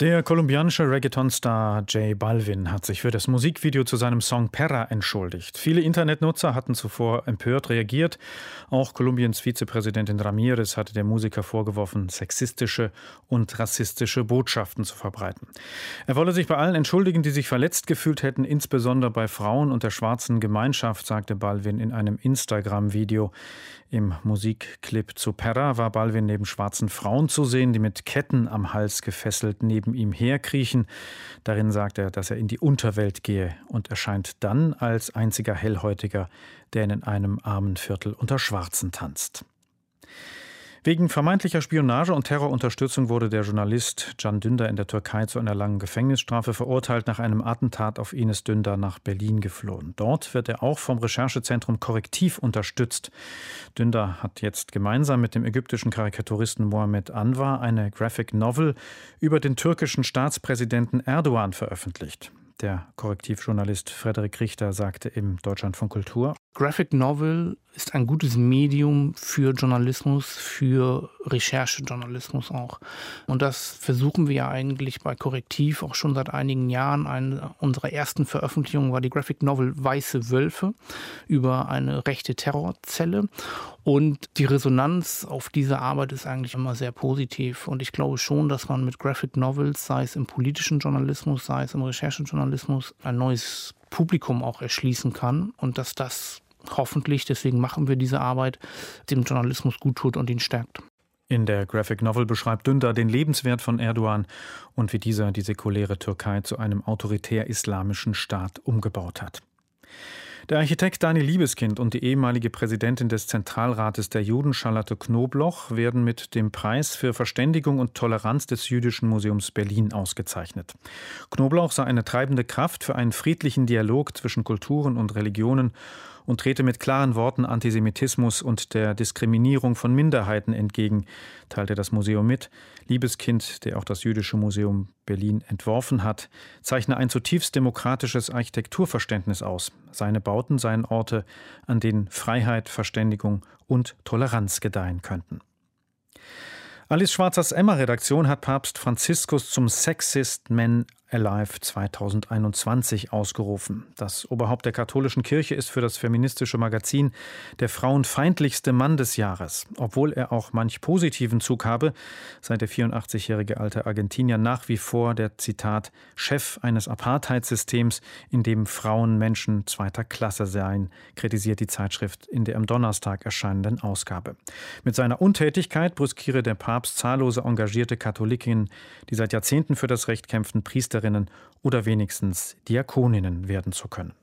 der kolumbianische Reggaeton-Star J Balvin hat sich für das Musikvideo zu seinem Song Perra entschuldigt. Viele Internetnutzer hatten zuvor empört reagiert. Auch Kolumbiens Vizepräsidentin Ramirez hatte dem Musiker vorgeworfen, sexistische und rassistische Botschaften zu verbreiten. Er wolle sich bei allen entschuldigen, die sich verletzt gefühlt hätten, insbesondere bei Frauen und der schwarzen Gemeinschaft, sagte Balvin in einem Instagram-Video. Im Musikclip zu Perra war Balvin neben schwarzen Frauen zu sehen, die mit Ketten am Hals gefesselt neben ihm herkriechen. Darin sagt er, dass er in die Unterwelt gehe und erscheint dann als einziger Hellhäutiger, der in einem armen Viertel unter Schwarzen tanzt. Wegen vermeintlicher Spionage und Terrorunterstützung wurde der Journalist Can Dündar in der Türkei zu einer langen Gefängnisstrafe verurteilt, nach einem Attentat auf Ines Dündar nach Berlin geflohen. Dort wird er auch vom Recherchezentrum Korrektiv unterstützt. Dündar hat jetzt gemeinsam mit dem ägyptischen Karikaturisten Mohamed Anwar eine Graphic Novel über den türkischen Staatspräsidenten Erdogan veröffentlicht. Der Korrektivjournalist Frederik Richter sagte im Deutschland von Kultur. Graphic Novel ist ein gutes Medium für Journalismus, für Recherchejournalismus auch. Und das versuchen wir ja eigentlich bei Korrektiv auch schon seit einigen Jahren. Eine unserer ersten Veröffentlichungen war die Graphic Novel Weiße Wölfe über eine rechte Terrorzelle. Und die Resonanz auf diese Arbeit ist eigentlich immer sehr positiv. Und ich glaube schon, dass man mit Graphic Novels, sei es im politischen Journalismus, sei es im Recherchejournalismus, ein neues Publikum auch erschließen kann und dass das hoffentlich, deswegen machen wir diese Arbeit, dem Journalismus gut tut und ihn stärkt. In der Graphic Novel beschreibt Dündar den Lebenswert von Erdogan und wie dieser die säkuläre Türkei zu einem autoritär-islamischen Staat umgebaut hat. Der Architekt Daniel Liebeskind und die ehemalige Präsidentin des Zentralrates der Juden, Charlotte Knobloch, werden mit dem Preis für Verständigung und Toleranz des Jüdischen Museums Berlin ausgezeichnet. Knobloch sei eine treibende Kraft für einen friedlichen Dialog zwischen Kulturen und Religionen und trete mit klaren Worten Antisemitismus und der Diskriminierung von Minderheiten entgegen, teilte das Museum mit. Liebeskind, der auch das Jüdische Museum Berlin entworfen hat, zeichne ein zutiefst demokratisches Architekturverständnis aus. Seine Bauten seien Orte, an denen Freiheit, Verständigung und Toleranz gedeihen könnten. Alice Schwarzers Emma-Redaktion hat Papst Franziskus zum Sexist Man Alive 2021 ausgerufen. Das Oberhaupt der katholischen Kirche ist für das feministische Magazin der frauenfeindlichste Mann des Jahres. Obwohl er auch manch positiven Zug habe, sei der 84-jährige alte Argentinier nach wie vor der Zitat Chef eines Apartheidssystems, in dem Frauen Menschen zweiter Klasse seien, kritisiert die Zeitschrift in der am Donnerstag erscheinenden Ausgabe. Mit seiner Untätigkeit brüskiere der Papst zahllose engagierte Katholikinnen, die seit Jahrzehnten für das Recht kämpften, Priester Priesterinnen oder wenigstens Diakoninnen werden zu können.